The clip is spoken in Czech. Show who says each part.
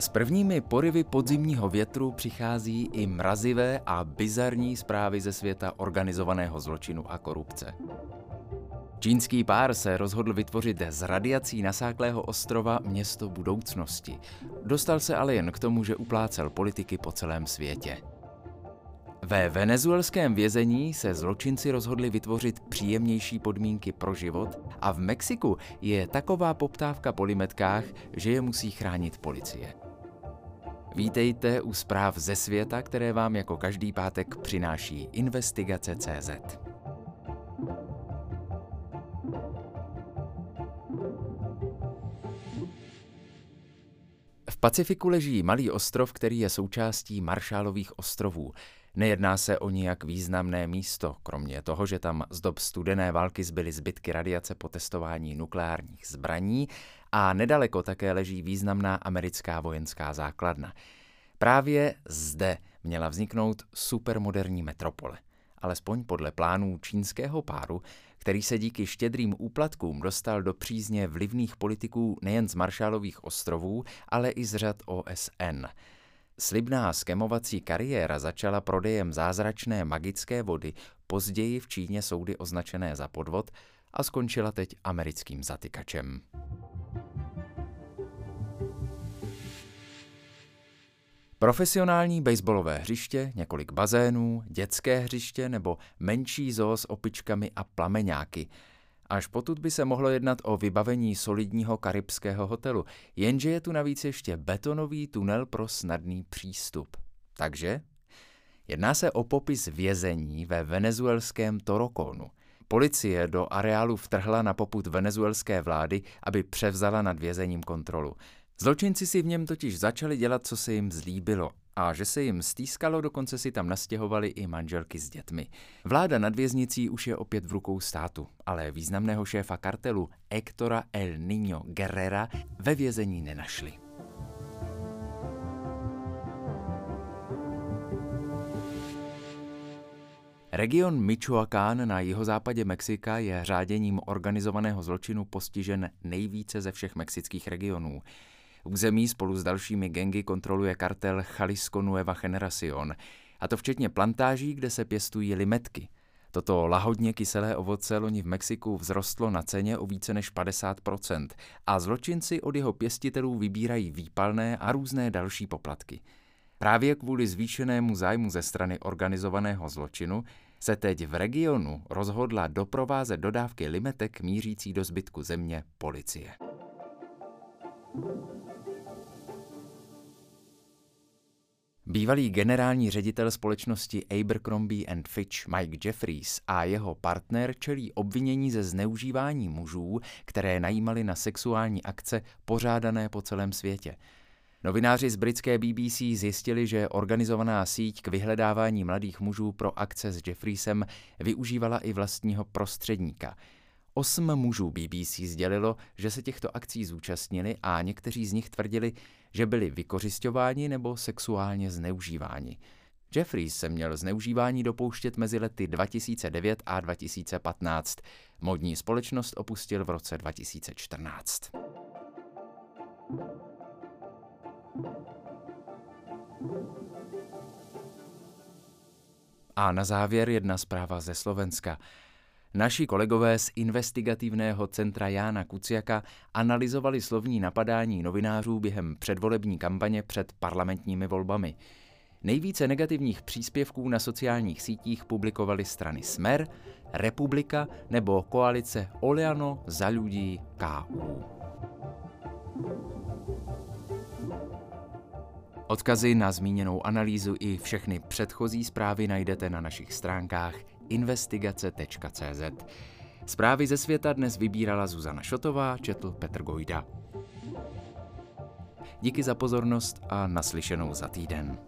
Speaker 1: S prvními porivy podzimního větru přichází i mrazivé a bizarní zprávy ze světa organizovaného zločinu a korupce. Čínský pár se rozhodl vytvořit z radiací nasáklého ostrova město budoucnosti. Dostal se ale jen k tomu, že uplácel politiky po celém světě. Ve venezuelském vězení se zločinci rozhodli vytvořit příjemnější podmínky pro život a v Mexiku je taková poptávka po limetkách, že je musí chránit policie. Vítejte u zpráv ze světa, které vám jako každý pátek přináší Investigace.cz. V Pacifiku leží malý ostrov, který je součástí Maršálových ostrovů. Nejedná se o nijak významné místo, kromě toho, že tam z dob studené války zbyly zbytky radiace po testování nukleárních zbraní a nedaleko také leží významná americká vojenská základna. Právě zde měla vzniknout supermoderní metropole, alespoň podle plánů čínského páru, který se díky štědrým úplatkům dostal do přízně vlivných politiků nejen z Maršálových ostrovů, ale i z řad OSN. Slibná skemovací kariéra začala prodejem zázračné magické vody, později v Číně soudy označené za podvod a skončila teď americkým zatykačem. Profesionální baseballové hřiště, několik bazénů, dětské hřiště nebo menší zoo s opičkami a plameňáky. Až potud by se mohlo jednat o vybavení solidního karibského hotelu, jenže je tu navíc ještě betonový tunel pro snadný přístup. Takže jedná se o popis vězení ve venezuelském Torokonu. Policie do areálu vtrhla na poput venezuelské vlády, aby převzala nad vězením kontrolu. Zločinci si v něm totiž začali dělat, co se jim zlíbilo a že se jim stýskalo, dokonce si tam nastěhovali i manželky s dětmi. Vláda nad věznicí už je opět v rukou státu, ale významného šéfa kartelu Hectora El Niño Guerrera ve vězení nenašli. Region Michoacán na jihozápadě Mexika je řáděním organizovaného zločinu postižen nejvíce ze všech mexických regionů. Území spolu s dalšími gengy kontroluje kartel Jalisco Nueva Generación, a to včetně plantáží, kde se pěstují limetky. Toto lahodně kyselé ovoce loni v Mexiku vzrostlo na ceně o více než 50% a zločinci od jeho pěstitelů vybírají výpalné a různé další poplatky. Právě kvůli zvýšenému zájmu ze strany organizovaného zločinu se teď v regionu rozhodla doprovázet dodávky limetek mířící do zbytku země policie. Bývalý generální ředitel společnosti Abercrombie and Fitch Mike Jeffries a jeho partner čelí obvinění ze zneužívání mužů, které najímali na sexuální akce pořádané po celém světě. Novináři z britské BBC zjistili, že organizovaná síť k vyhledávání mladých mužů pro akce s Jeffriesem využívala i vlastního prostředníka – Osm mužů BBC sdělilo, že se těchto akcí zúčastnili a někteří z nich tvrdili, že byli vykořišťováni nebo sexuálně zneužíváni. Jeffries se měl zneužívání dopouštět mezi lety 2009 a 2015. Modní společnost opustil v roce 2014. A na závěr jedna zpráva ze Slovenska. Naši kolegové z investigativného centra Jána Kuciaka analyzovali slovní napadání novinářů během předvolební kampaně před parlamentními volbami. Nejvíce negativních příspěvků na sociálních sítích publikovaly strany Smer, Republika nebo koalice Oleano za ľudí KU. Odkazy na zmíněnou analýzu i všechny předchozí zprávy najdete na našich stránkách investigace.cz. Zprávy ze světa dnes vybírala Zuzana Šotová, četl Petr Gojda. Díky za pozornost a naslyšenou za týden.